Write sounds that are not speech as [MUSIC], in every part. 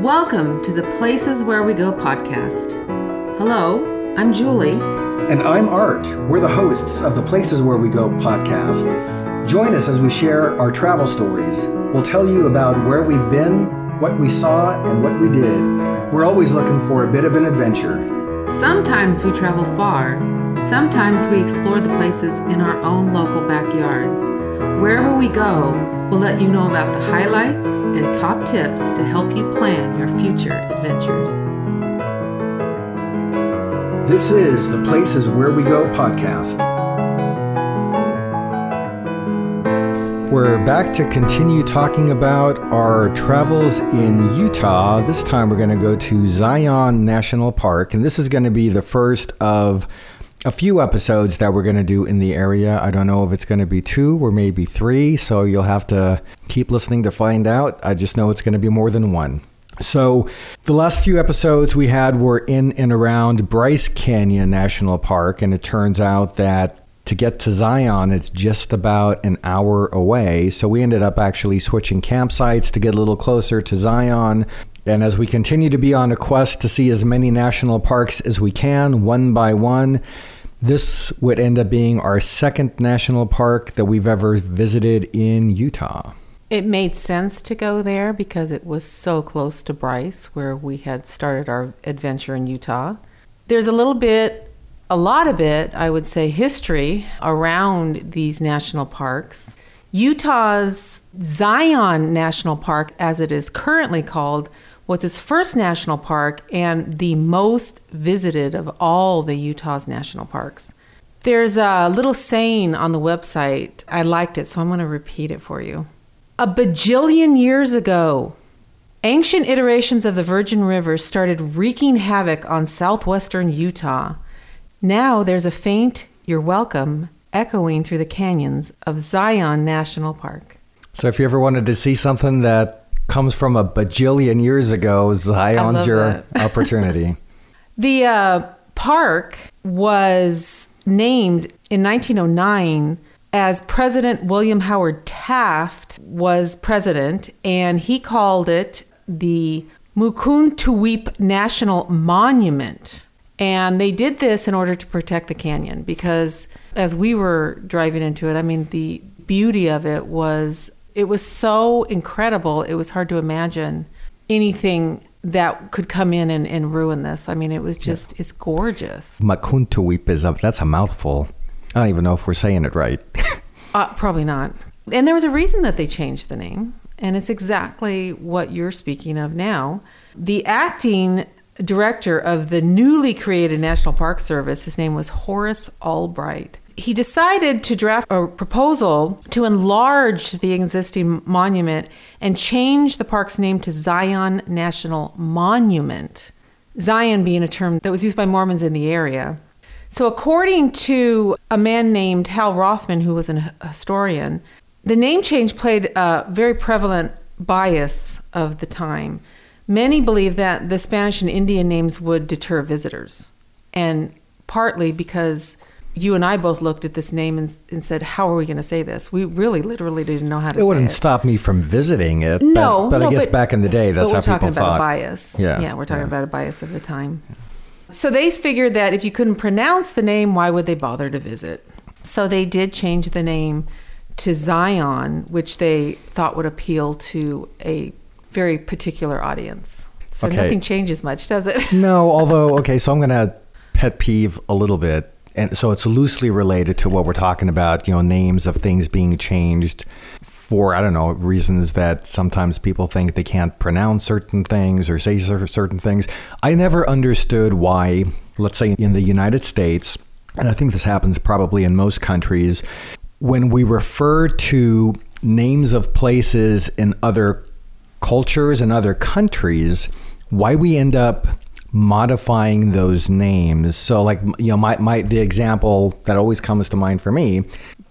Welcome to the Places Where We Go podcast. Hello, I'm Julie. And I'm Art. We're the hosts of the Places Where We Go podcast. Join us as we share our travel stories. We'll tell you about where we've been, what we saw, and what we did. We're always looking for a bit of an adventure. Sometimes we travel far, sometimes we explore the places in our own local backyard. Wherever we go, we'll let you know about the highlights and top tips to help you plan your future adventures. This is the Places Where We Go podcast. We're back to continue talking about our travels in Utah. This time we're going to go to Zion National Park, and this is going to be the first of a few episodes that we're going to do in the area. I don't know if it's going to be two or maybe three, so you'll have to keep listening to find out. I just know it's going to be more than one. So, the last few episodes we had were in and around Bryce Canyon National Park, and it turns out that to get to Zion, it's just about an hour away. So, we ended up actually switching campsites to get a little closer to Zion. And as we continue to be on a quest to see as many national parks as we can, one by one, this would end up being our second national park that we've ever visited in Utah. It made sense to go there because it was so close to Bryce, where we had started our adventure in Utah. There's a little bit, a lot of it, I would say, history around these national parks. Utah's Zion National Park, as it is currently called, was its first national park and the most visited of all the Utah's national parks. There's a little saying on the website. I liked it, so I'm going to repeat it for you. A bajillion years ago, ancient iterations of the Virgin River started wreaking havoc on southwestern Utah. Now there's a faint, you're welcome, echoing through the canyons of Zion National Park. So if you ever wanted to see something that comes from a bajillion years ago. Zion's your [LAUGHS] opportunity. The uh, park was named in 1909 as President William Howard Taft was president, and he called it the Mukuntuweap National Monument. And they did this in order to protect the canyon because as we were driving into it, I mean, the beauty of it was it was so incredible. It was hard to imagine anything that could come in and, and ruin this. I mean, it was just, yeah. it's gorgeous. Mukuntuweap is a, that's a mouthful. I don't even know if we're saying it right. [LAUGHS] uh, probably not. And there was a reason that they changed the name. And it's exactly what you're speaking of now. The acting director of the newly created National Park Service, his name was Horace Albright he decided to draft a proposal to enlarge the existing monument and change the park's name to Zion National Monument. Zion being a term that was used by Mormons in the area. So, according to a man named Hal Rothman, who was a historian, the name change played a very prevalent bias of the time. Many believed that the Spanish and Indian names would deter visitors, and partly because you and I both looked at this name and, and said, "How are we going to say this?" We really, literally didn't know how to. It wouldn't it. stop me from visiting it. No, but, but no, I guess but, back in the day, that's how people thought. We're talking about a bias. Yeah, yeah, we're talking yeah. about a bias of the time. So they figured that if you couldn't pronounce the name, why would they bother to visit? So they did change the name to Zion, which they thought would appeal to a very particular audience. So okay. nothing changes much, does it? no, [LAUGHS] although okay, so I'm going to pet peeve a little bit and so it's loosely related to what we're talking about, you know, names of things being changed for, I don't know, reasons that sometimes people think they can't pronounce certain things or say certain things. I never understood why, let's say in the United States, and I think this happens probably in most countries, when we refer to names of places in other cultures and other countries, why we end up modifying those names. So like you know my, my the example that always comes to mind for me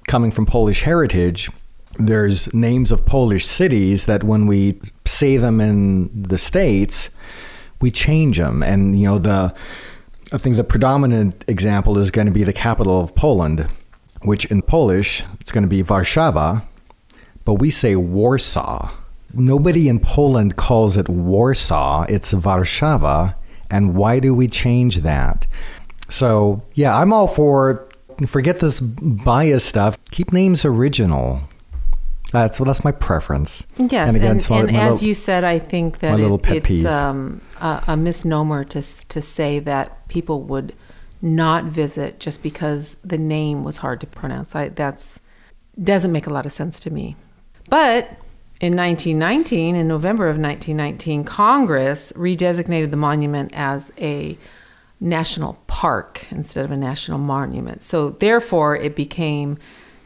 coming from Polish heritage there's names of Polish cities that when we say them in the states we change them and you know the I think the predominant example is going to be the capital of Poland which in Polish it's going to be Warszawa but we say Warsaw nobody in Poland calls it Warsaw, it's Warszawa. And why do we change that? So, yeah, I'm all for forget this bias stuff. Keep names original. That's well, that's my preference. Yes, and, again, and, and as little, you said, I think that it, it's um, a, a, misnomer to to say that people would not visit just because the name was hard to pronounce. I, that's doesn't make a lot of sense to me. But in 1919, in November of 1919, Congress redesignated the monument as a national park instead of a national monument. So therefore, it became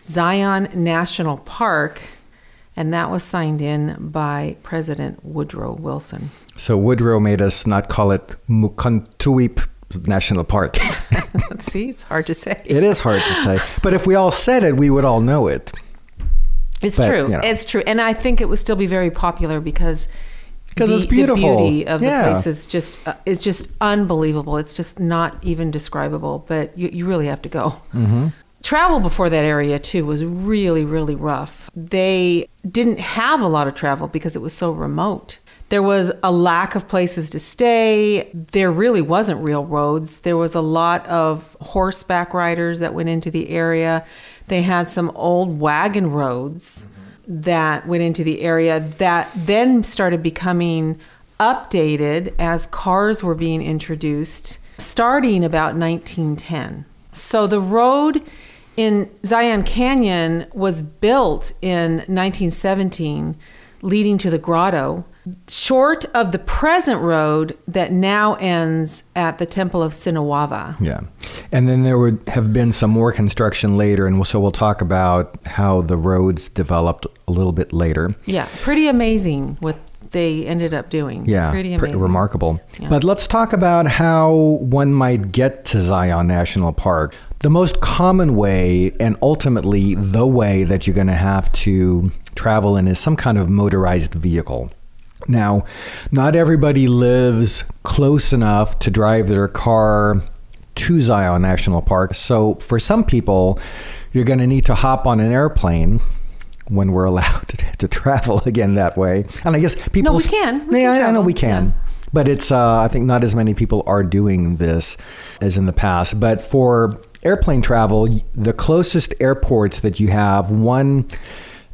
Zion National Park, and that was signed in by President Woodrow Wilson. So Woodrow made us not call it Mukuntuweap National Park. [LAUGHS] See, it's hard to say. It is hard to say. But if we all said it, we would all know it. It's but, true. You know. It's true. And I think it would still be very popular because because it's beautiful. The beauty of yeah. the place is just uh, is just unbelievable. It's just not even describable. But you, you really have to go. Mm-hmm. Travel before that area too was really really rough. They didn't have a lot of travel because it was so remote. There was a lack of places to stay. There really wasn't real roads. There was a lot of horseback riders that went into the area. They had some old wagon roads that went into the area that then started becoming updated as cars were being introduced starting about 1910. So the road in Zion Canyon was built in 1917 leading to the grotto short of the present road that now ends at the Temple of Sinawava. Yeah. And then there would have been some more construction later. And so we'll talk about how the roads developed a little bit later. Yeah. Pretty amazing what they ended up doing. Yeah. Pretty amazing. remarkable. Yeah. But let's talk about how one might get to Zion National Park. The most common way, and ultimately the way that you're going to have to travel in, is some kind of motorized vehicle. Now, not everybody lives close enough to drive their car to Zion National Park. So, for some people, you're going to need to hop on an airplane when we're [LAUGHS] allowed to, to, travel again that way. And I guess people. No, we can. We yeah, can I, I, know we can. Yeah. But it's, uh, I think, not as many people are doing this as in the past. But for airplane travel, the closest airports that you have, one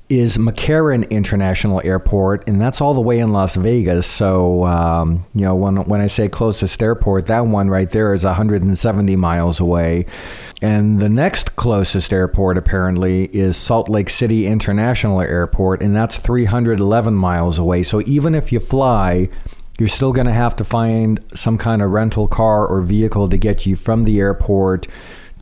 is McCarran International Airport, and that's all the way in Las Vegas. So, um, you know, when, when I say closest airport, that one right there is 170 miles away. And the next closest airport, apparently, is Salt Lake City International Airport, and that's 311 miles away. So, even if you fly, you're still going to have to find some kind of rental car or vehicle to get you from the airport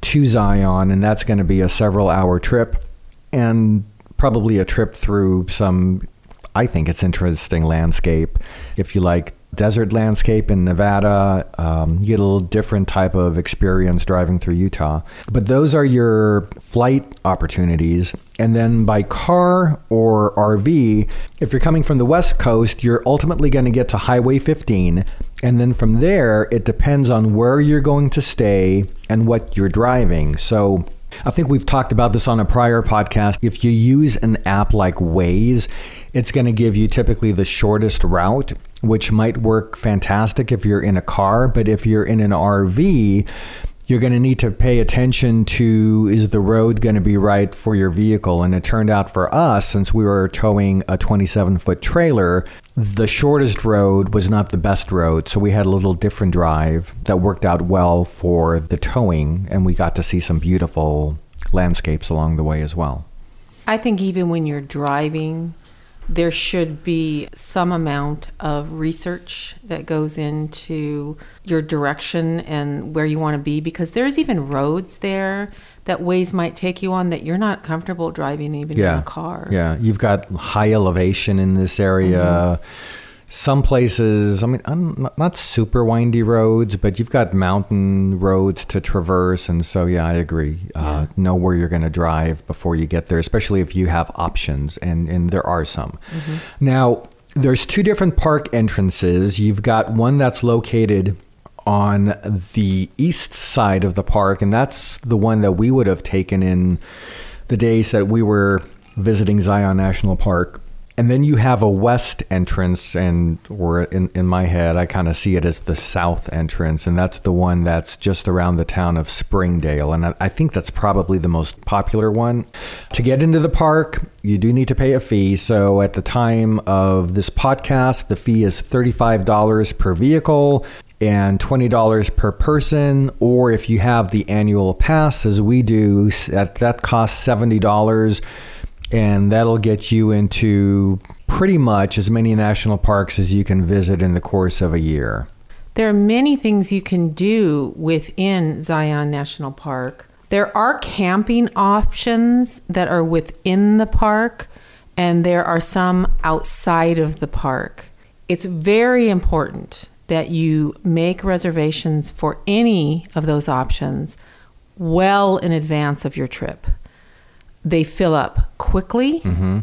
to Zion, and that's going to be a several hour trip. And probably a trip through some, I think it's interesting landscape. If you like desert landscape in Nevada, um, you get a little different type of experience driving through Utah. But those are your flight opportunities. And then by car or RV, if you're coming from the West Coast, you're ultimately going to get to Highway 15. And then from there, it depends on where you're going to stay and what you're driving. So I think we've talked about this on a prior podcast. If you use an app like Waze, it's going to give you typically the shortest route, which might work fantastic if you're in a car. But if you're in an RV, you're going to need to pay attention to is the road going to be right for your vehicle? And it turned out for us, since we were towing a 27 foot trailer, the shortest road was not the best road. So we had a little different drive that worked out well for the towing, and we got to see some beautiful landscapes along the way as well. I think even when you're driving, there should be some amount of research that goes into your direction and where you want to be because there's even roads there that Waze might take you on that you're not comfortable driving even yeah. in a car. Yeah, you've got high elevation in this area. Mm-hmm some places, I mean, I'm not super windy roads, but you've got mountain roads to traverse. And so, yeah, I agree. Uh, yeah. Uh, know where you're going to drive before you get there, especially if you have options, and, and there are some. Mm-hmm. Now, there's two different park entrances. You've got one that's located on the east side of the park, and that's the one that we would have taken in the days that we were visiting Zion National Park And then you have a west entrance, and or in, in my head, I kind of see it as the south entrance, and that's the one that's just around the town of Springdale. And I, I think that's probably the most popular one. To get into the park, you do need to pay a fee. So at the time of this podcast, the fee is $35 per vehicle and $20 per person. Or if you have the annual pass, as we do, that, that costs $70 and that'll get you into pretty much as many national parks as you can visit in the course of a year. There are many things you can do within Zion National Park. There are camping options that are within the park, and there are some outside of the park. It's very important that you make reservations for any of those options well in advance of your trip they fill up quickly mm-hmm.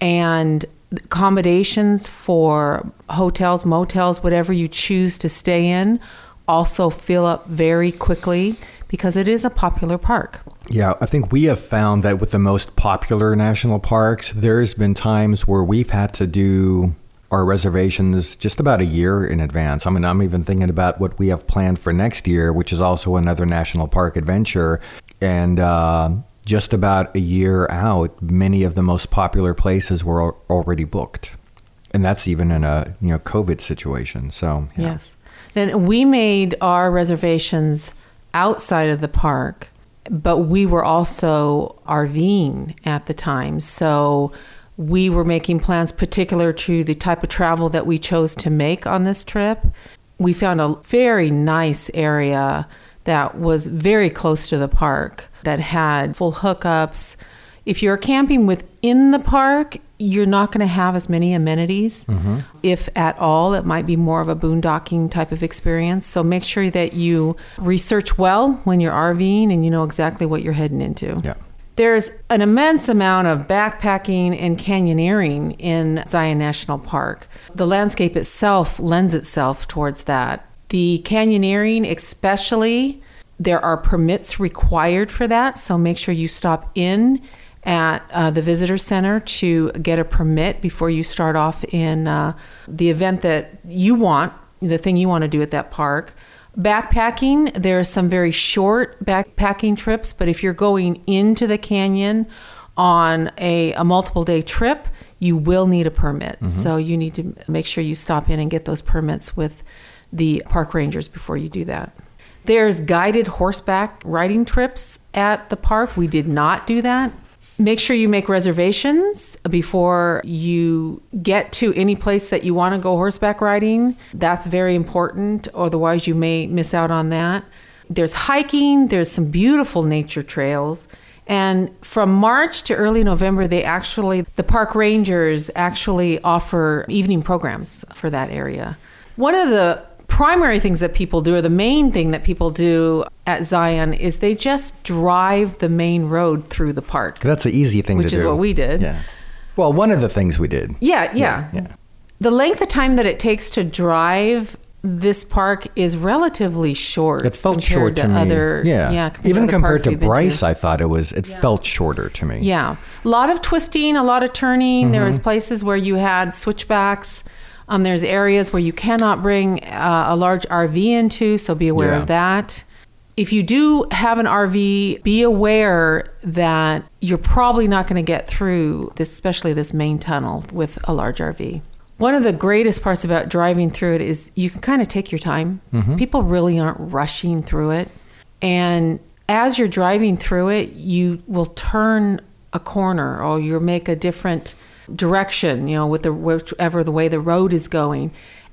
and accommodations for hotels, motels, whatever you choose to stay in also fill up very quickly because it is a popular park. Yeah, I think we have found that with the most popular national parks, there's been times where we've had to do our reservations just about a year in advance. I mean, I'm even thinking about what we have planned for next year, which is also another national park adventure. And uh, just about a year out, many of the most popular places were already booked. And that's even in a you know COVID situation. So yeah. yes, then we made our reservations outside of the park, but we were also RVing at the time. So we were making plans particular to the type of travel that we chose to make on this trip. We found a very nice area that was very close to the park that had full hookups. If you're camping within the park, you're not going to have as many amenities, mm-hmm. if at all. It might be more of a boondocking type of experience. So make sure that you research well when you're RVing and you know exactly what you're heading into. Yeah. There's an immense amount of backpacking and canyoneering in Zion National Park. The landscape itself lends itself towards that. The canyoneering, especially, there are permits required for that, so make sure you stop in at uh, the visitor center to get a permit before you start off in uh, the event that you want, the thing you want to do at that park. Backpacking, there are some very short backpacking trips, but if you're going into the canyon on a, a multiple day trip, you will need a permit. Mm-hmm. So you need to make sure you stop in and get those permits with the park rangers before you do that. There's guided horseback riding trips at the park. We did not do that. Make sure you make reservations before you get to any place that you want to go horseback riding. That's very important, otherwise, you may miss out on that. There's hiking, there's some beautiful nature trails. And from March to early November, they actually, the park rangers actually offer evening programs for that area. One of the primary things that people do, or the main thing that people do at Zion, is they just drive the main road through the park. That's the easy thing to do. Which is what we did. Yeah. Well, one of the things we did. Yeah, yeah, yeah. The length of time that it takes to drive this park is relatively short. It felt short to, to me. Other, yeah, yeah. Even compared to Bryce, to. I thought it was. It yeah. felt shorter to me. Yeah, a lot of twisting, a lot of turning. Mm-hmm. There was places where you had switchbacks um, there's areas where you cannot bring uh, a large RV into, so be aware yeah. of that. If you do have an RV, be aware that you're probably not going to get through this, especially this main tunnel with a large RV. One of the greatest parts about driving through it is you can kind of take your time. Mm-hmm. People really aren't rushing through it. And as you're driving through it, you will turn a corner or you'll make a different direction, you know, with the whichever the way the road is going.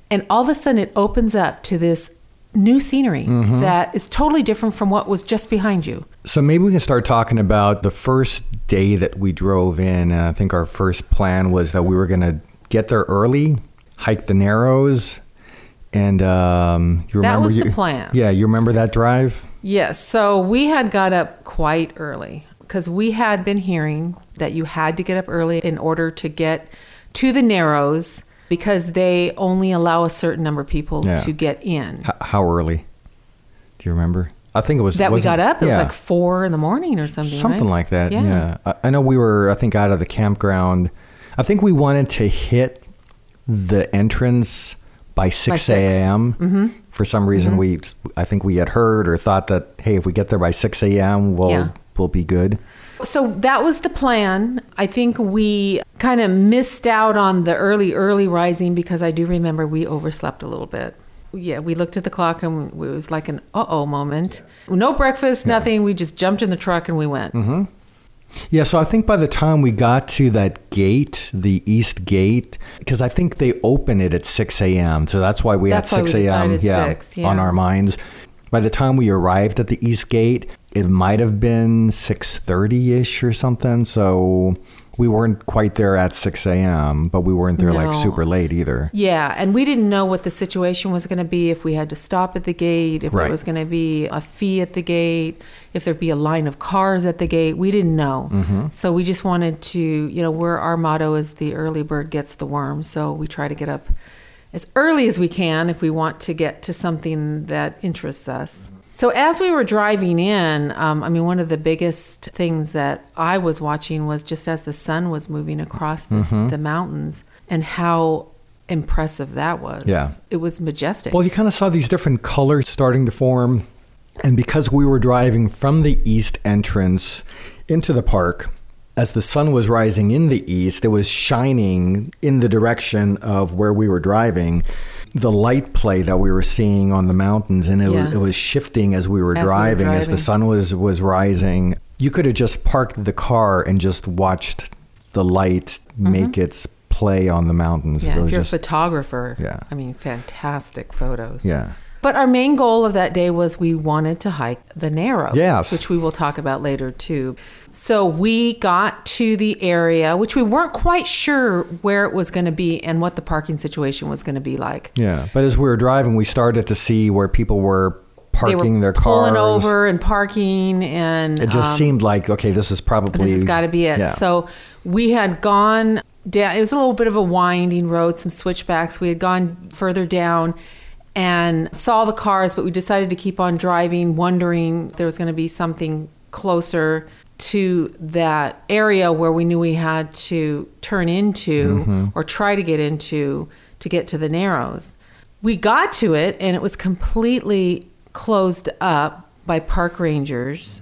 And all of a sudden it opens up to this new scenery mm-hmm. that is totally different from what was just behind you. So maybe we can start talking about the first day that we drove in. And I think our first plan was that we were going to get there early, hike the Narrows, and um, you remember that was you, the plan. Yeah, you remember that drive? Yes. So we had got up quite early because we had been hearing that you had to get up early in order to get to the Narrows because they only allow a certain number of people yeah. to get in. H- how early? Do you remember? I think it was that we got up. It yeah. was like four in the morning or something. Something right? like that. Yeah. yeah. I, I know we were. I think out of the campground I think we wanted to hit the entrance by 6 6. a.m. Mm-hmm. For some reason, we I think we had heard or thought that hey, if we get there by 6 a.m., we'll Yeah. We'll be good. So that was the plan. I think we kind of missed out on the early, early rising because I do remember we overslept a little bit. Yeah, we looked at the clock and it was like an uh oh moment. No breakfast, nothing. We just jumped in the truck and we went. Mm-hmm. Yeah, so I think by the time we got to that gate, the east gate, because I think they open it at 6 a.m. So that's why we That's had we 6 a.m. yeah, yeah. on our minds. By the time we arrived at the east gate, it might have been 6.30ish or something. So we weren't quite there at 6 a.m., but we weren't there like super late either. Yeah, and we didn't know what the situation was going to be if we had to stop at the gate, if Right. there was going to be a fee at the gate, if there'd be a line of cars at the gate. We didn't know. Mm-hmm. So we just wanted to, you know, where our motto is the early bird gets the worm. So we try to get up as early as we can if we want to get to something that interests us. So as we were driving in, um, I mean, one of the biggest things that I was watching was just as the sun was moving across this, Mm-hmm. the mountains and how impressive that was. Yeah. It was majestic. Well, you kind of saw these different colors starting to form. And because we were driving from the east entrance into the park, as the sun was rising in the east, it was shining in the direction of where we were driving. The light play that we were seeing on the mountains, and it, was, it was shifting as we were, As we were driving, as the sun was was rising. You could have just parked the car and just watched the light make its play on the mountains. Mm-hmm. yeah, if you're just- a photographer, Yeah. I mean, fantastic photos. yeah. But our main goal of that day was we wanted to hike the Narrows, Yes. which we will talk about later too. So we got to the area, which we weren't quite sure where it was going to be and what the parking situation was going to be like. Yeah, but as we were driving, we started to see where people were parking their cars. pulling over and parking, and It just um, seemed like okay, this is probably this has got to be it. Yeah. So we had gone down. It was a little bit of a winding road, some switchbacks. We had gone further down and saw the cars, but we decided to keep on driving, wondering if there was going to be something closer to that area where we knew we had to turn into Mm-hmm. or try to get into to get to the Narrows. We got to it and it was completely closed up by park rangers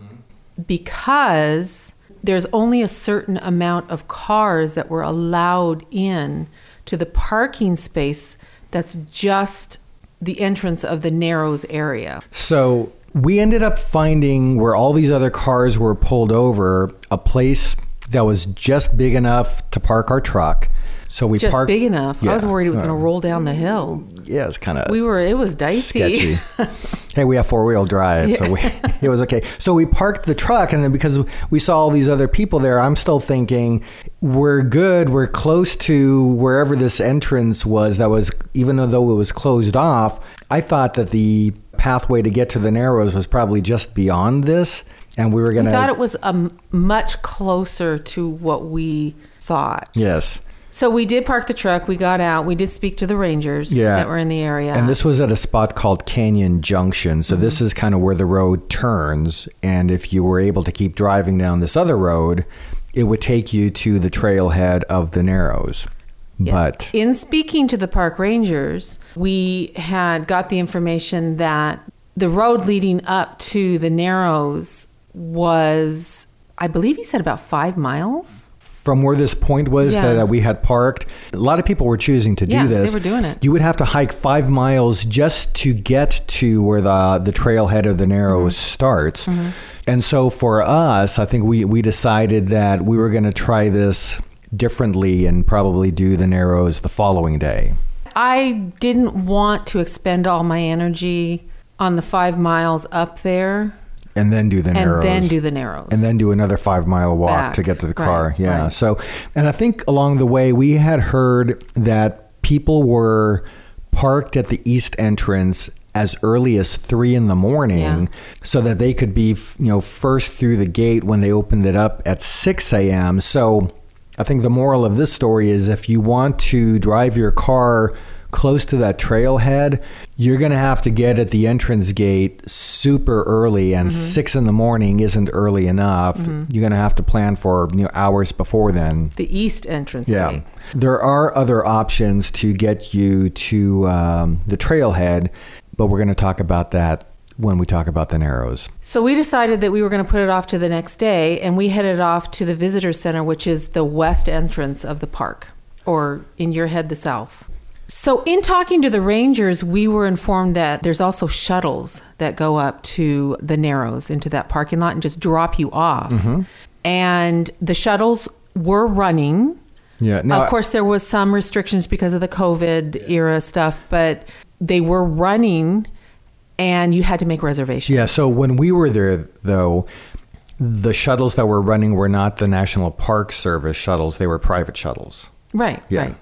because there's only a certain amount of cars that were allowed in to the parking space that's just the entrance of the Narrows area. So we ended up finding where all these other cars were pulled over a place that was just big enough to park our truck. So we Just parked big enough. I was worried it was Uh, going to roll down the hill. Yeah, it's kind of We were. It was dicey. [LAUGHS] hey, we have four wheel drive, so we, [LAUGHS] it was okay. So we parked the truck, and then because we saw all these other people there, I'm still thinking we're good. We're close to wherever this entrance was. That was even though it was closed off. I thought that the pathway to get to the Narrows was probably just beyond this, and we were gonna. thought it was um, much closer to what we thought. yes. So we did park the truck. We got out. We did speak to the rangers Yeah. that were in the area. And this was at a spot called Canyon Junction. So this is kind of where the road turns. And if you were able to keep driving down this other road, it would take you to the trailhead of the Narrows. Yes. But in speaking to the park rangers, we had got the information that the road leading up to the Narrows was, I believe he said about five miles. From where this point was Yeah. that, that we had parked, a lot of people were choosing to Yeah, do they this. were doing it. You would have to hike five miles just to get to where the the trailhead of the Narrows Mm-hmm. starts. And so for us, I think we, we decided that we were going to try this differently and probably do the Narrows the following day. I didn't want to expend all my energy on the five miles up there And then do the and Narrows. then do the Narrows. and then do another five mile walk Back. to get to the Right, car. Yeah. right. So, and I think along the way we had heard that people were parked at the east entrance as early as three in the morning, Yeah. so that they could be, you know, first through the gate when they opened it up at six a.m. So, I think the moral of this story is if you want to drive your car close to that trailhead, you're going to have to get at the entrance gate super early, and six in the morning isn't early enough. You're going to have to plan for you know, hours before then. The east entrance Yeah. gate. There are other options to get you to um, the trailhead, but we're going to talk about that when we talk about the Narrows. So we decided that we were going to put it off to the next day, and we headed off to the visitor center, which is the west entrance of the park, or in your head, the south. So, in talking to the rangers, we were informed that there's also shuttles that go up to the Narrows into that parking lot and just drop you off. Mm-hmm. And the shuttles were running. Yeah. Now, of course, there was some restrictions because of the COVID era stuff, but they were running, and you had to make reservations. Yeah. So when we were there, though, the shuttles that were running were not the National Park Service shuttles; they were private shuttles. Right. Yeah. Right.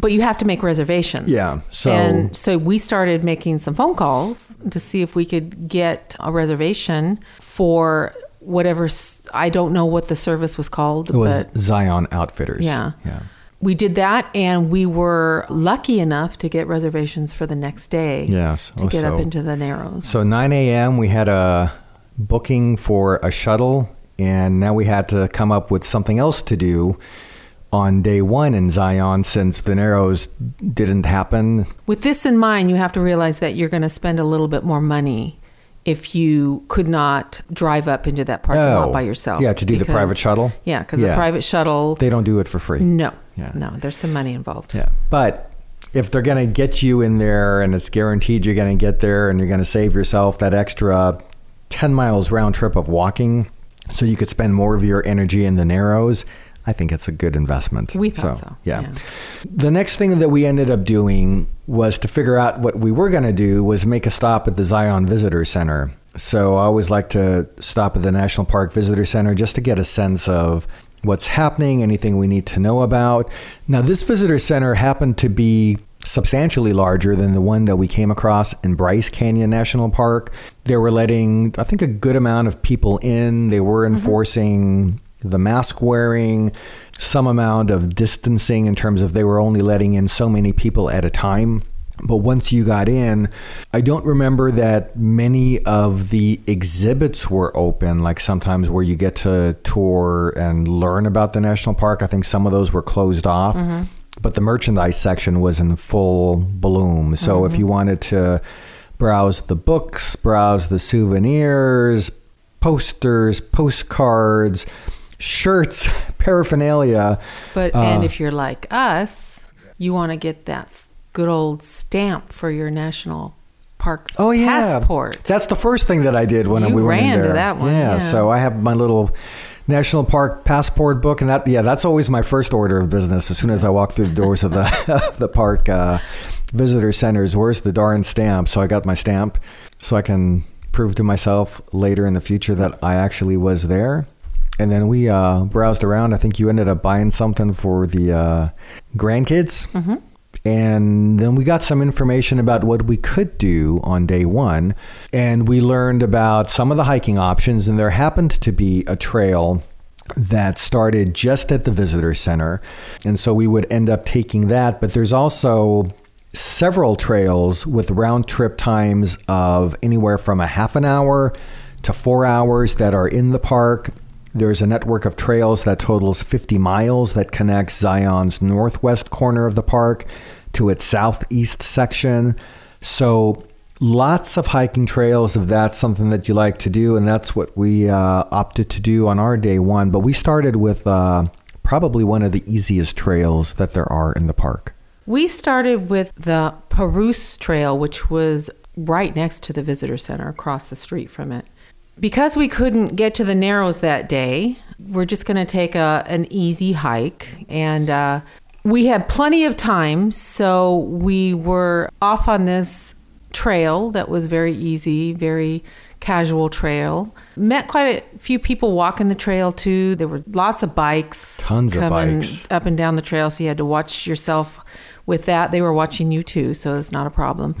But you have to make reservations. Yeah, so- and so we started making some phone calls to see if we could get a reservation for whatever I don't know what the service was called, It was Zion Outfitters. yeah. Yeah. We did that and we were lucky enough to get reservations for the next day. Yes. To Oh, get up oh, into the Narrows. So 9 a.m. we had a booking for a shuttle, and now we had to come up with something else to do on day one in Zion since the Narrows didn't happen. With this in mind, you have to realize that you're going to spend a little bit more money if you could not drive up into that parking Oh, lot by yourself. yeah, to do the private shuttle? Yeah, because the private shuttle. They don't do it for free. no, Yeah. no, there's some money involved. Yeah. But if they're going to get you in there and it's guaranteed you're going to get there and you're going to save yourself that extra 10 miles round trip of walking so you could spend more of your energy in the Narrows, I think it's a good investment. We thought so, Yeah. yeah. The next thing that we ended up doing was to figure out what we were going to do was make a stop at the Zion Visitor Center. So I always like to stop at the National Park Visitor Center just to get a sense of what's happening, anything we need to know about. Now, this visitor center happened to be substantially larger than the one that we came across in Bryce Canyon National Park. They were letting, I think, a good amount of people in. They were mm-hmm. enforcing the mask wearing, some amount of distancing in terms of they were only letting in so many people at a time. But once you got in, I don't remember that many of the exhibits were open, like sometimes where you get to tour and learn about the national park. I think some of those were closed off, mm-hmm. but the merchandise section was in full bloom. So if mm-hmm. you wanted to browse the books, browse the souvenirs, posters, postcards, shirts, [LAUGHS] paraphernalia. But Uh, and if you're like us, you want to get that good old stamp for your national parks Oh yeah, passport. That's the first thing that I did when You we went in ran to that one, Yeah, yeah. so I have my little national park passport book, and that yeah, that's always my first order of business. As soon as I walk through the doors of the [LAUGHS] [LAUGHS] the park uh, visitor centers, where's the darn stamp? So I got my stamp, so I can prove to myself later in the future that I actually was there. And then we uh, browsed around. I think you ended up buying something for the uh, grandkids. Mm-hmm. And then we got some information about what we could do on day one. And we learned about some of the hiking options. And there happened to be a trail that started just at the visitor center. And so we would end up taking that. But there's also several trails with round trip times of anywhere from a half an hour to four hours that are in the park. There's a network of trails that totals 50 miles that connects Zion's northwest corner of the park to its southeast section. So, lots of hiking trails if that's something that you like to do. And that's what we uh, opted to do on our day one. But we started with uh, probably one of the easiest trails that there are in the park. We started with the Pa'rus Trail, which was right next to the visitor center, across the street from it. Because we couldn't get to the Narrows that day, we're just going to take a, an easy hike. And uh, we had plenty of time, so we were off on this trail that was very easy, very casual trail. Met quite a few people walking the trail too. There were lots of bikes, Tons of bikes. up and down the trail, so you had to watch yourself with that. They were watching you too, so it's not a problem.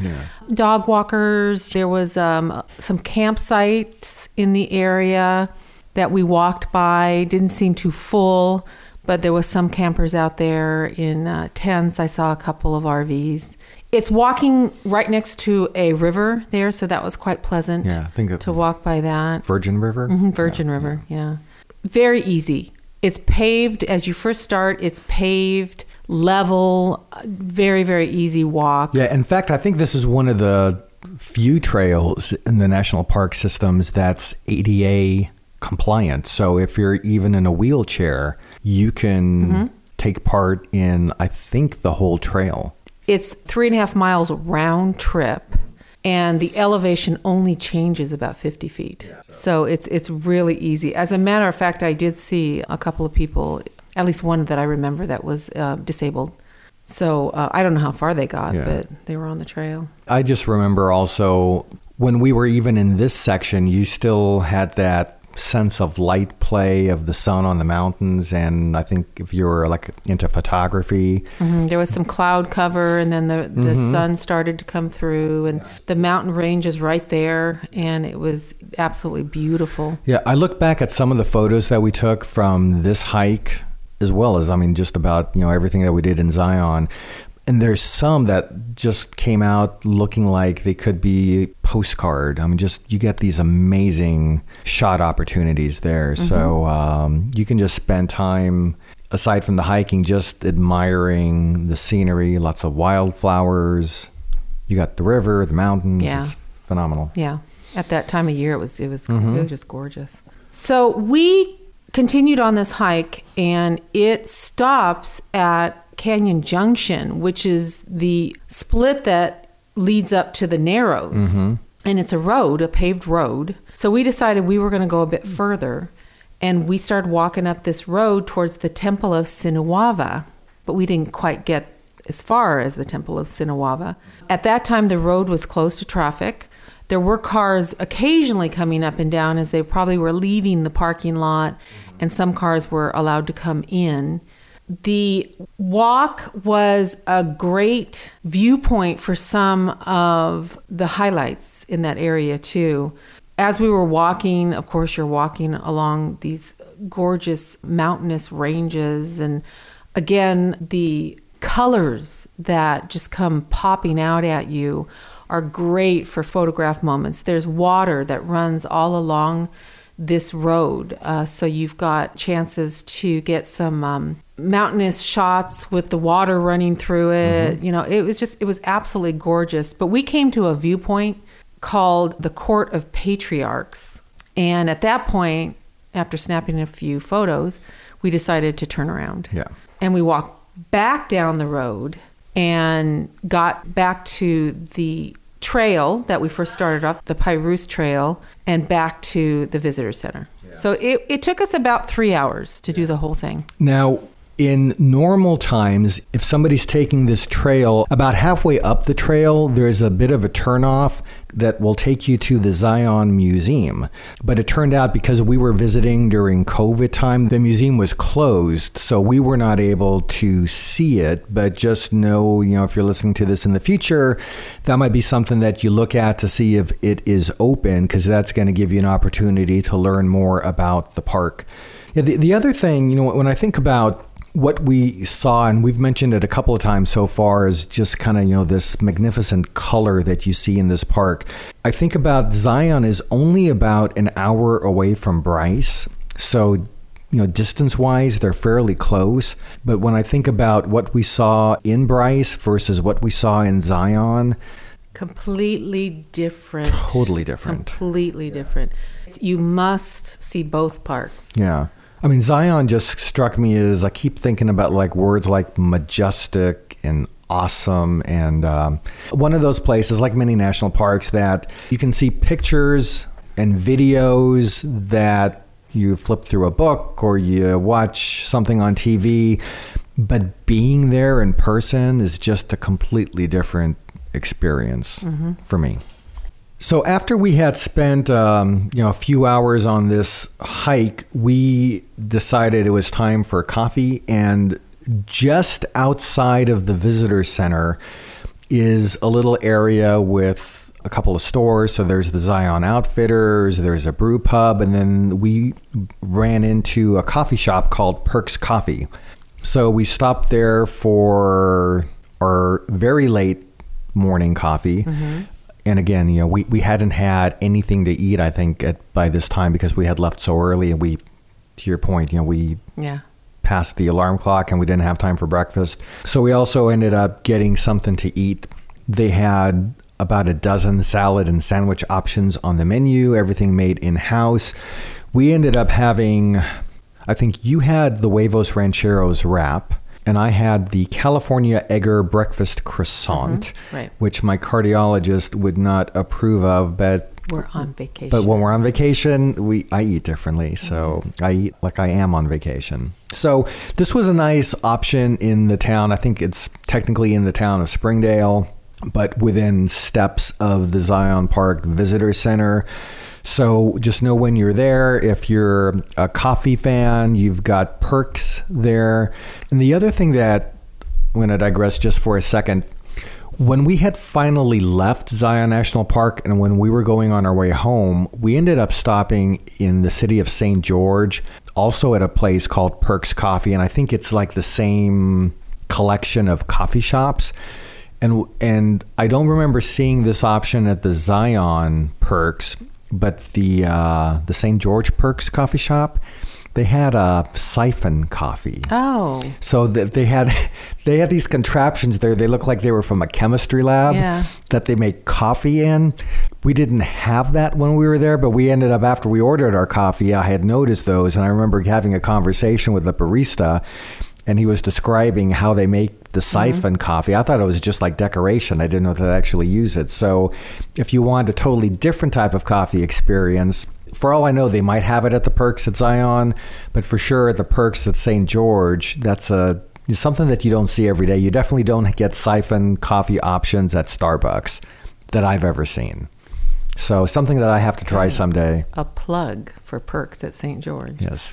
Dog walkers. There was um, some campsites in the area that we walked by. Didn't seem too full, but there was some campers out there in uh, tents. I saw a couple of RVs. It's walking right next to a river there, so that was quite pleasant. Yeah, I think to walk by that. Virgin River. Mhm, Virgin River, yeah. Very easy. It's paved as you first start. It's paved, level, very very easy walk. Yeah, in fact, I think this is one of the few trails in the national park systems that's ADA compliant. So if you're even in a wheelchair, you can Mm-hmm. take part in, I think, the whole trail. It's three and a half miles round trip, and the elevation only changes about 50 feet. So it's it's really easy. As a matter of fact, I did see a couple of people, at least one that I remember that was uh, disabled. So uh, I don't know how far they got, Yeah. but they were on the trail. I just remember also when we were even in this section, you still had that sense of light play of the sun on the mountains. And I think if you were like into photography, Mhm. There was some cloud cover, and then the, the sun started to come through, and the mountain range is right there, and it was absolutely beautiful. Yeah, I look back at some of the photos that we took from this hike, as well as I mean, just about you know everything that we did in Zion, and there's some that just came out looking like they could be postcard. I mean, just you get these amazing shot opportunities there, so um, you can just spend time. Aside from the hiking, just admiring the scenery, lots of wildflowers. You got the river, the mountains. Yeah. It's phenomenal. Yeah, at that time of year, it was it was it was just gorgeous. So we continued on this hike, and it stops at Canyon Junction, which is the split that leads up to the Narrows, mm-hmm. and it's a road, a paved road. So we decided we were going to go a bit further, and we started walking up this road towards the Temple of Sinawava, but we didn't quite get as far as the Temple of Sinawava. At that time, the road was closed to traffic. There were cars occasionally coming up and down as they probably were leaving the parking lot, and some cars were allowed to come in. The walk was a great viewpoint for some of the highlights in that area, too. As we were walking, of course, you're walking along these gorgeous mountainous ranges, and again, the colors that just come popping out at you are great for photograph moments. There's water that runs all along this road, uh, so you've got chances to get some um, mountainous shots with the water running through it. You know, it was just it was absolutely gorgeous. But we came to a viewpoint called the Court of Patriarchs, and at that point, after snapping a few photos, we decided to turn around Yeah. and we walked back down the road and got back to the trail that we first started off, the Pa'rus Trail, and back to the visitor center. So it, it took us about three hours to do the whole thing. Now, in normal times, if somebody's taking this trail, about halfway up the trail, there's a bit of a turnoff that will take you to the Zion Museum. But it turned out because we were visiting during COVID time, the museum was closed, so we were not able to see it. But just know, you know, if you're listening to this in the future, that might be something that you look at to see if it is open, because that's going to give you an opportunity to learn more about the park. Yeah, the, the other thing, you know, when I think about what we saw, and we've mentioned it a couple of times so far, is just kind of, you know, this magnificent color that you see in this park. I think about Zion is only about an hour away from Bryce. So, you know, distance wise, they're fairly close. But when I think about what we saw in Bryce versus what we saw in Zion, Completely different. Totally different. Completely different. You must see both parks. Yeah. I mean, Zion just struck me as I keep thinking about like words like majestic and awesome. And um, one of those places, like many national parks, that you can see pictures and videos that you flip through a book or you watch something on TV. But being there in person is just a completely different experience for me. So after we had spent um, you know a few hours on this hike, we decided it was time for coffee. And just outside of the visitor center is a little area with a couple of stores. So there's the Zion Outfitters, there's a brew pub, and then we ran into a coffee shop called Perks Coffee. So we stopped there for our very late morning coffee. And again, you know, we, we hadn't had anything to eat, I think, at by this time because we had left so early and we to your point, you know, we Yeah. past the alarm clock and we didn't have time for breakfast. So we also ended up getting something to eat. They had about a dozen salad and sandwich options on the menu, everything made in house. We ended up having, I think you had the Huevos Rancheros wrap. And I had the California Egger breakfast croissant, mm-hmm. right. which my cardiologist would not approve of, but We're on vacation. but when we're on vacation, we I eat differently. Mm-hmm. So I eat like I am on vacation. So this was a nice option in the town. I think it's technically in the town of Springdale, but within steps of the Zion Park Visitor Center. So just know when you're there. If you're a coffee fan, you've got perks there. And the other thing that I'm going to digress just for a second. When we had finally left Zion National Park and when we were going on our way home, we ended up stopping in the city of St. George, also at a place called Perks Coffee. And I think it's like the same collection of coffee shops. And, and I don't remember seeing this option at the Zion Perks, but the, uh, the St. George Perks coffee shop, they had a siphon coffee. oh, So that they had [LAUGHS] they had these contraptions there. They looked like they were from a chemistry lab Yeah. that they make coffee in. We didn't have that when we were there, but we ended up after we ordered our coffee. I had noticed those, and I remember having a conversation with the barista, and he was describing how they make the siphon mm-hmm. coffee. I thought it was just like decoration. I didn't know that they actually use it. So, if you want a totally different type of coffee experience, for all I know, they might have it at the Perks at Zion, but for sure at the Perks at St. George, that's a something that you don't see every day. You definitely don't get siphon coffee options at Starbucks that I've ever seen. So something that I have to try someday. a plug for perks at St. George. Yes,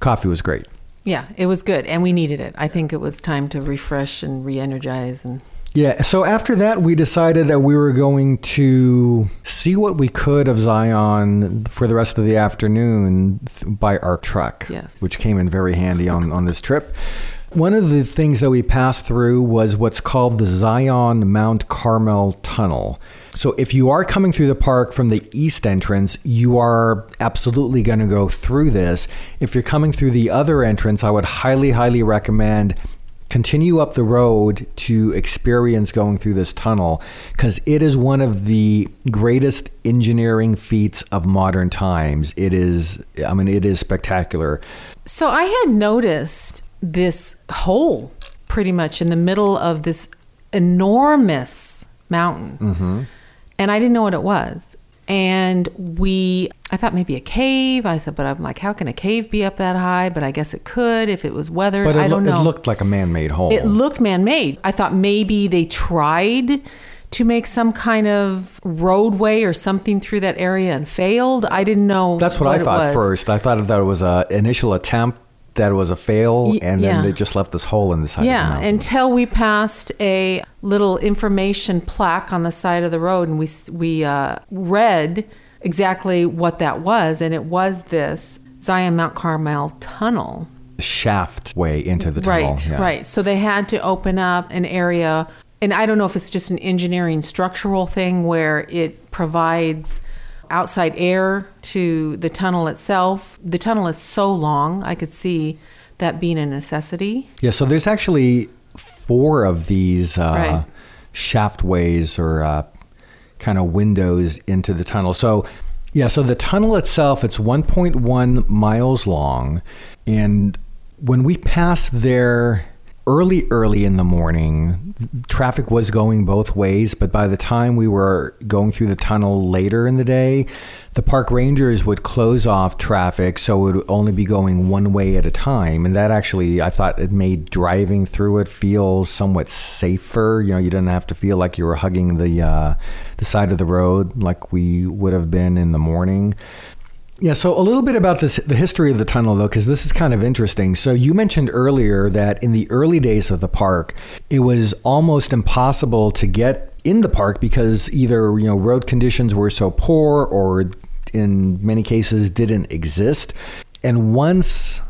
coffee was great. Yeah, it was good, and we needed it. I think it was time to refresh and re-energize, and Yeah. So after that, we decided that we were going to see what we could of Zion for the rest of the afternoon th- by our truck. Yes. Which came in very handy on, on this trip. One of the things that we passed through was what's called the Zion Mount Carmel Tunnel. So if you are coming through the park from the east entrance, you are absolutely going to go through this. If you're coming through the other entrance, I would highly, highly recommend continue up the road to experience going through this tunnel because it is one of the greatest engineering feats of modern times. It is, I mean, it is spectacular. So I had noticed this hole pretty much in the middle of this enormous mountain. Mm-hmm. And I didn't know what it was. And we, I thought maybe a cave. I said, but I'm like, how can a cave be up that high? But I guess it could if it was weathered. But it, I don't loo- know. it looked like a man made hole. It looked man made. I thought maybe they tried to make some kind of roadway or something through that area and failed. I didn't know. That's what, I it thought first. I thought that it was a initial attempt that it was a fail, Y- and then they just left this hole in the side of the Yeah, mountain. until we passed a little information plaque on the side of the road, and we we uh, read exactly what that was, and it was this Zion Mount Carmel tunnel. shaft way into the tunnel. Right, yeah. right. So they had to open up an area, and I don't know if it's just an engineering structural thing where it provides outside air to the tunnel itself. The tunnel is so long, I could see that being a necessity. Yeah, so there's actually four of these uh, Right. shaftways or uh, kind of windows into the tunnel. So, yeah, so the tunnel itself, it's 1.1 miles long. And when we passed there early, early in the morning, traffic was going both ways. But by the time we were going through the tunnel later in the day, the park rangers would close off traffic so it would only be going one way at a time. And that actually, I thought it made driving through it feel somewhat safer. You know, you didn't have to feel like you were hugging the, uh, the side of the road like we would have been in the morning. Yeah, so a little bit about this the history of the tunnel though cuz this is kind of interesting. So you mentioned earlier that in the early days of the park, it was almost impossible to get in the park because either you know road conditions were so poor or in many cases didn't exist. And once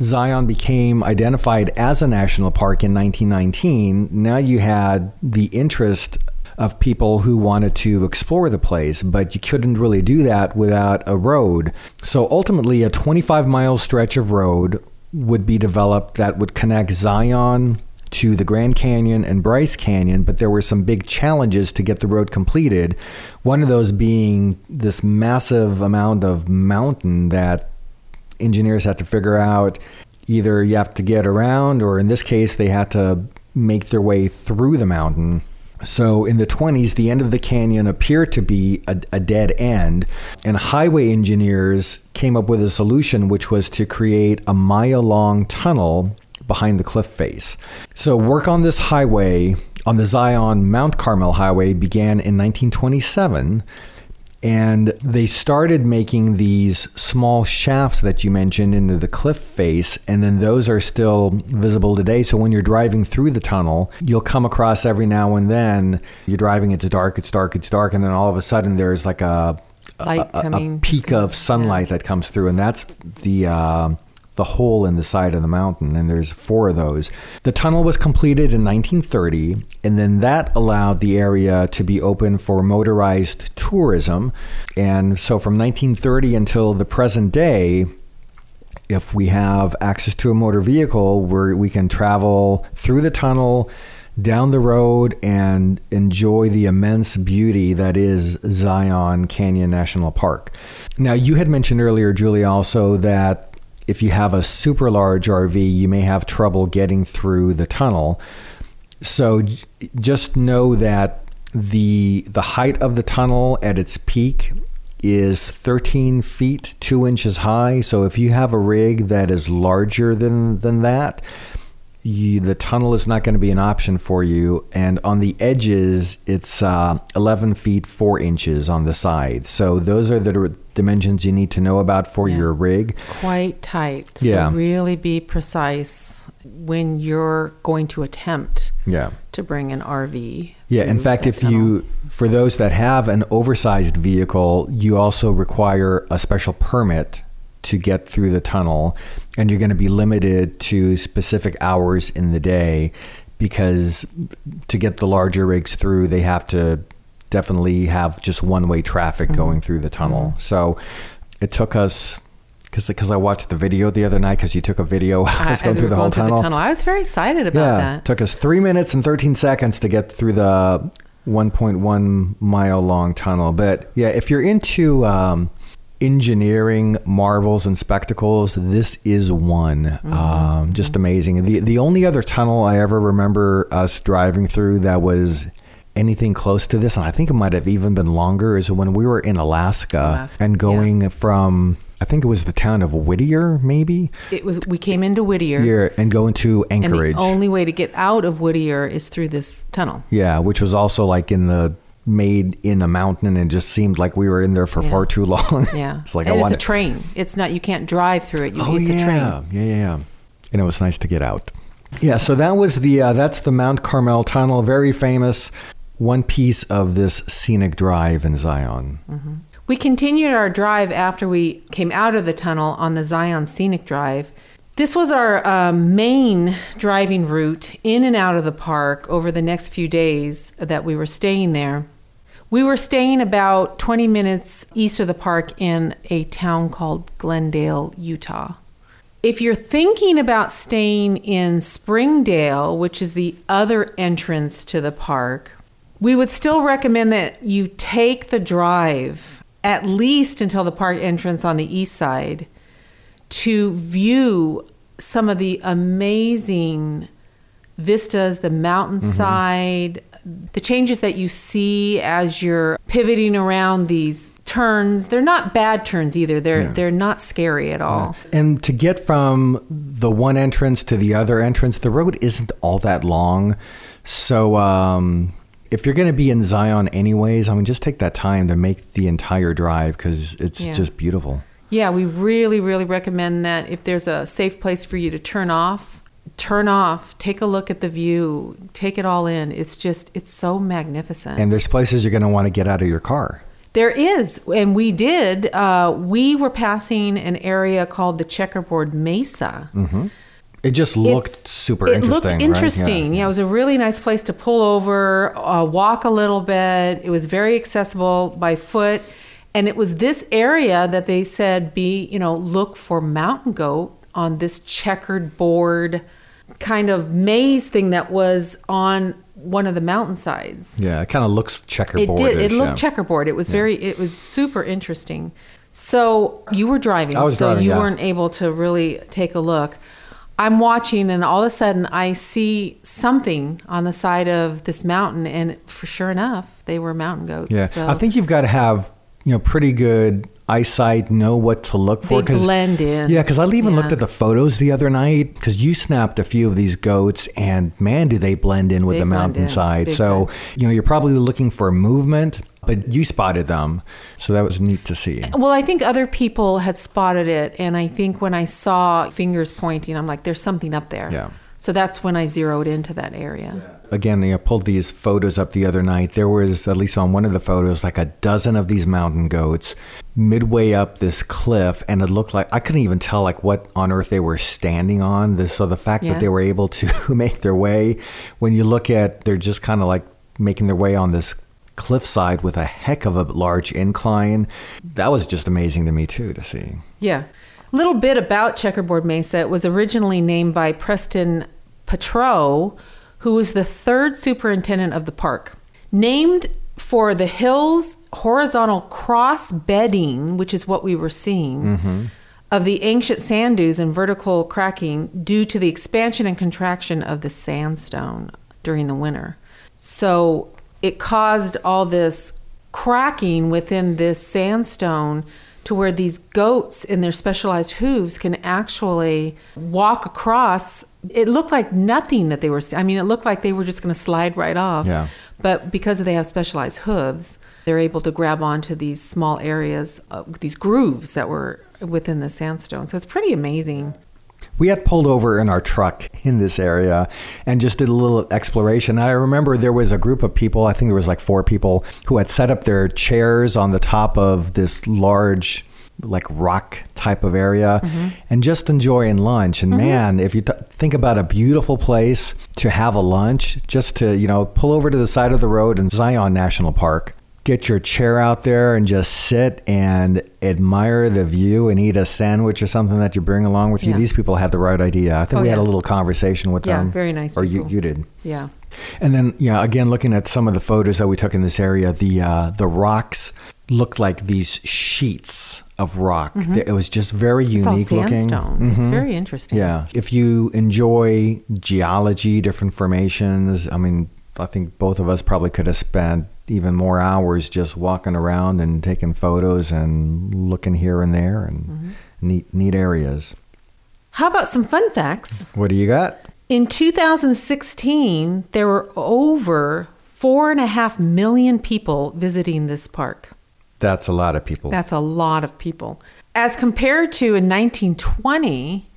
Zion became identified as a national park in 1919, now you had the interest of people who wanted to explore the place, but you couldn't really do that without a road. So ultimately, a 25 mile stretch of road would be developed that would connect Zion to the Grand Canyon and Bryce Canyon, but there were some big challenges to get the road completed. One of those being this massive amount of mountain that engineers had to figure out either you have to get around, or in this case, they had to make their way through the mountain. So in the 20s, the end of the canyon appeared to be a, a, dead end, and highway engineers came up with a solution, which was to create a mile long tunnel behind the cliff face. So work on this highway, on the Zion Mount Carmel Highway, began in 1927 and they started making these small shafts that you mentioned into the cliff face and then those are still visible today so when you're driving through the tunnel you'll come across every now and then you're driving it's dark it's dark it's dark and then all of a sudden there's like a a, a, peak of sunlight yeah. that comes through and that's the uh, the hole in the side of the mountain, and there's four of those. The tunnel was completed in 1930, and then that allowed the area to be open for motorized tourism. And so from 1930 until the present day, if we have access to a motor vehicle where we can travel through the tunnel, down the road, and enjoy the immense beauty that is Zion Canyon National Park. Now, you had mentioned earlier, Julie, also that if you have a super large RV, you may have trouble getting through the tunnel. So just know that the the height of the tunnel at its peak is 13 feet 2 inches high. So if you have a rig that is larger than than that, you, the tunnel is not going to be an option for you. And on the edges, it's uh, 11 feet 4 inches on the side. So those are the dimensions you need to know about for yeah. your rig. Quite tight. So yeah. really be precise when you're going to attempt yeah. to bring an RV. Yeah, in fact, if tunnel. you, for those that have an oversized vehicle, you also require a special permit to get through the tunnel, and you're going to be limited to specific hours in the day because to get the larger rigs through, they have to definitely have just one way traffic mm-hmm. going through the tunnel. Mm-hmm. So it took us because I watched the video the other night because you took a video [LAUGHS] of us going through the whole tunnel. the tunnel. I was very excited about yeah, that. It took us three minutes and 13 seconds to get through the 1.1 mile long tunnel. But yeah, if you're into um, engineering marvels and spectacles, this is one. Mm-hmm. Um, just mm-hmm. amazing. The the only other tunnel I ever remember us driving through that was anything close to this, and I think it might have even been longer, is when we were in Alaska, Alaska and going yeah. from. I think it was the town of Whittier, maybe. It was. We came into Whittier. Yeah, and going to Anchorage. And the only way to get out of Whittier is through this tunnel. Yeah, which was also like in the made in a mountain and it just seemed like we were in there for yeah. far too long. [LAUGHS] Yeah. it's like and I it's a train. It's not you can't drive through it. You, oh, it's yeah. a train. Yeah, yeah, yeah. And it was nice to get out. Yeah, so that was the uh, that's the Mount Carmel tunnel, very famous one piece of this scenic drive in Zion. Mm-hmm. We continued our drive after we came out of the tunnel on the Zion Scenic Drive this was our uh, main driving route in and out of the park over the next few days that we were staying there. We were staying about 20 minutes east of the park in a town called Glendale, Utah. If you're thinking about staying in Springdale, which is the other entrance to the park, we would still recommend that you take the drive at least until the park entrance on the east side to view some of the amazing vistas, the mountainside. The changes that you see as you're pivoting around these turns. They're not bad turns either. They're yeah. they're not scary at all. Yeah. And to get from the one entrance to the other entrance, the road isn't all that long. So um, if you're going to be in Zion anyways, I mean, just take that time to make the entire drive because it's yeah. just beautiful. Yeah, we really, really recommend that if there's a safe place for you to turn off, turn off, take a look at the view, take it all in. It's just, it's so magnificent. And there's places you're going to want to get out of your car. There is, and we did. Uh, we were passing an area called the Checkerboard Mesa. It just looked It's- super it interesting. looked right? interesting. Yeah. it was a really nice place to pull over, uh, walk a little bit. It was very accessible by foot, and it was this area that they said be you know look for mountain goat on this checkered board kind of maze thing that was on one of the mountainsides. Yeah, it kind of looks checkerboard. It did. It looked checkerboard. It was very. It was super interesting. So you were driving, so driving, you yeah. weren't able to really take a look. I'm watching, and all of a sudden, I see something on the side of this mountain, and for sure enough, they were mountain goats. Yeah, So I think you've got to have you know pretty good eyesight, know what to look for. They blend in. Yeah, because I even Yeah. looked at the photos the other night because you snapped a few of these goats, and man, do they blend in with They the mountainside. So time. you know you're probably looking for movement, but you spotted them, so that was neat to see. Well, I think other people had spotted it, and I think when I saw fingers pointing, I'm like, "There's something up there." Yeah. So that's when I zeroed into that area. Again, you know, pulled these photos up the other night. There was, at least on one of the photos, like a dozen of these mountain goats midway up this cliff, and it looked like I couldn't even tell like what on earth they were standing on. This, so the fact Yeah. that they were able to [LAUGHS] make their way, when you look at, they're just kind of like making their way on this cliffside with a heck of a large incline. That was just amazing to me too to see. Yeah. Little bit about Checkerboard Mesa. It was originally named by Preston Patraw, who was the third superintendent of the park. Named for the hill's horizontal cross bedding, which is what we were seeing, of the ancient sand dunes and vertical cracking due to the expansion and contraction of the sandstone during the winter. So it caused all this cracking within this sandstone to where these goats in their specialized hooves can actually walk across. It looked like nothing that they were, I mean, it looked like they were just going to slide right off. Yeah. But because they have specialized hooves, they're able to grab onto these small areas, uh, these grooves that were within the sandstone. So it's pretty amazing. We had pulled over in our truck in this area and just did a little exploration. I remember there was a group of people, I think there was like four people, who had set up their chairs on the top of this large, like rock type of area and just enjoying lunch. And man, if you t- think about a beautiful place to have a lunch, just to, you know, pull over to the side of the road in Zion National Park. Get your chair out there and just sit and admire the view and eat a sandwich or something that you bring along with you. Yeah. These people had the right idea. I think Oh, we had a little conversation with Yeah, them. Yeah, very nice Or you, you did. Yeah. And then, yeah, again, looking at some of the photos that we took in this area, the uh, the rocks looked like these sheets of rock. It was just very Mm-hmm. It's all unique looking. sandstone. It's very interesting. Yeah. If you enjoy geology, different formations, I mean, I think both of us probably could have spent even more hours just walking around and taking photos and looking here and there and Mm-hmm. neat neat areas. How about some fun facts? What do you got? In 2016, there were over four and a half million people visiting this park. That's a lot of people. That's a lot of people. As compared to in 1920,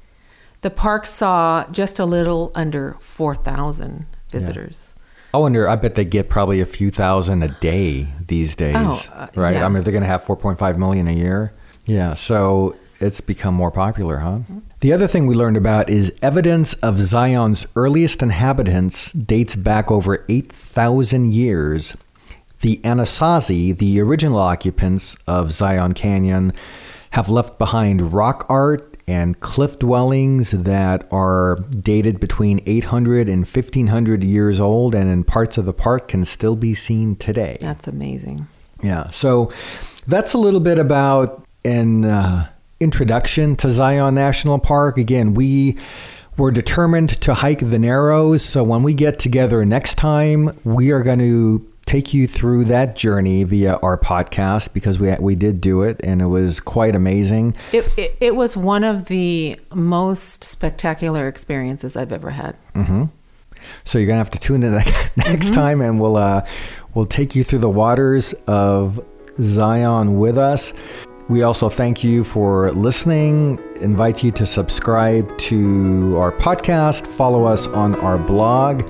the park saw just a little under 4,000 visitors. I wonder. I bet they get probably a few thousand a day these days, Oh, uh, right? yeah. I mean, if they're going to have 4.5 million a year, yeah. So it's become more popular, huh? The other thing we learned about is evidence of Zion's earliest inhabitants dates back over 8,000 years. The Anasazi, the original occupants of Zion Canyon, have left behind rock art and cliff dwellings that are dated between 800 and 1500 years old and in parts of the park can still be seen today. That's amazing. Yeah. So that's a little bit about an uh, introduction to Zion National Park. Again, we were determined to hike the Narrows. So when we get together next time, we are going to take you through that journey via our podcast because we we did do it and it was quite amazing. It, it, it was one of the most spectacular experiences I've ever had. So you're gonna have to tune in [LAUGHS] next time, and we'll uh, we'll take you through the waters of Zion with us. We also thank you for listening, invite you to subscribe to our podcast, follow us on our blog,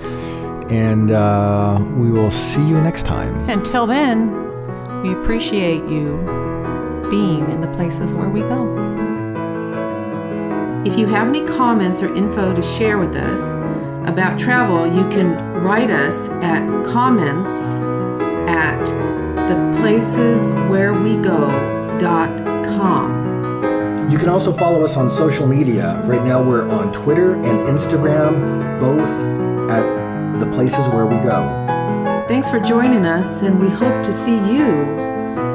and uh, we will see you next time. Until then, we appreciate you being in the places where we go. If you have any comments or info to share with us about travel, you can write us at comments at theplaceswherewego.com. You can also follow us on social media. Right now, we're on Twitter and Instagram, both at the places where we go. Thanks for joining us, and we hope to see you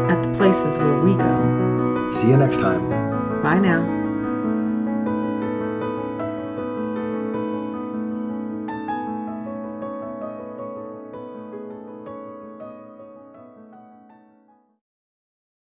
at the places where we go. See you next time. Bye now.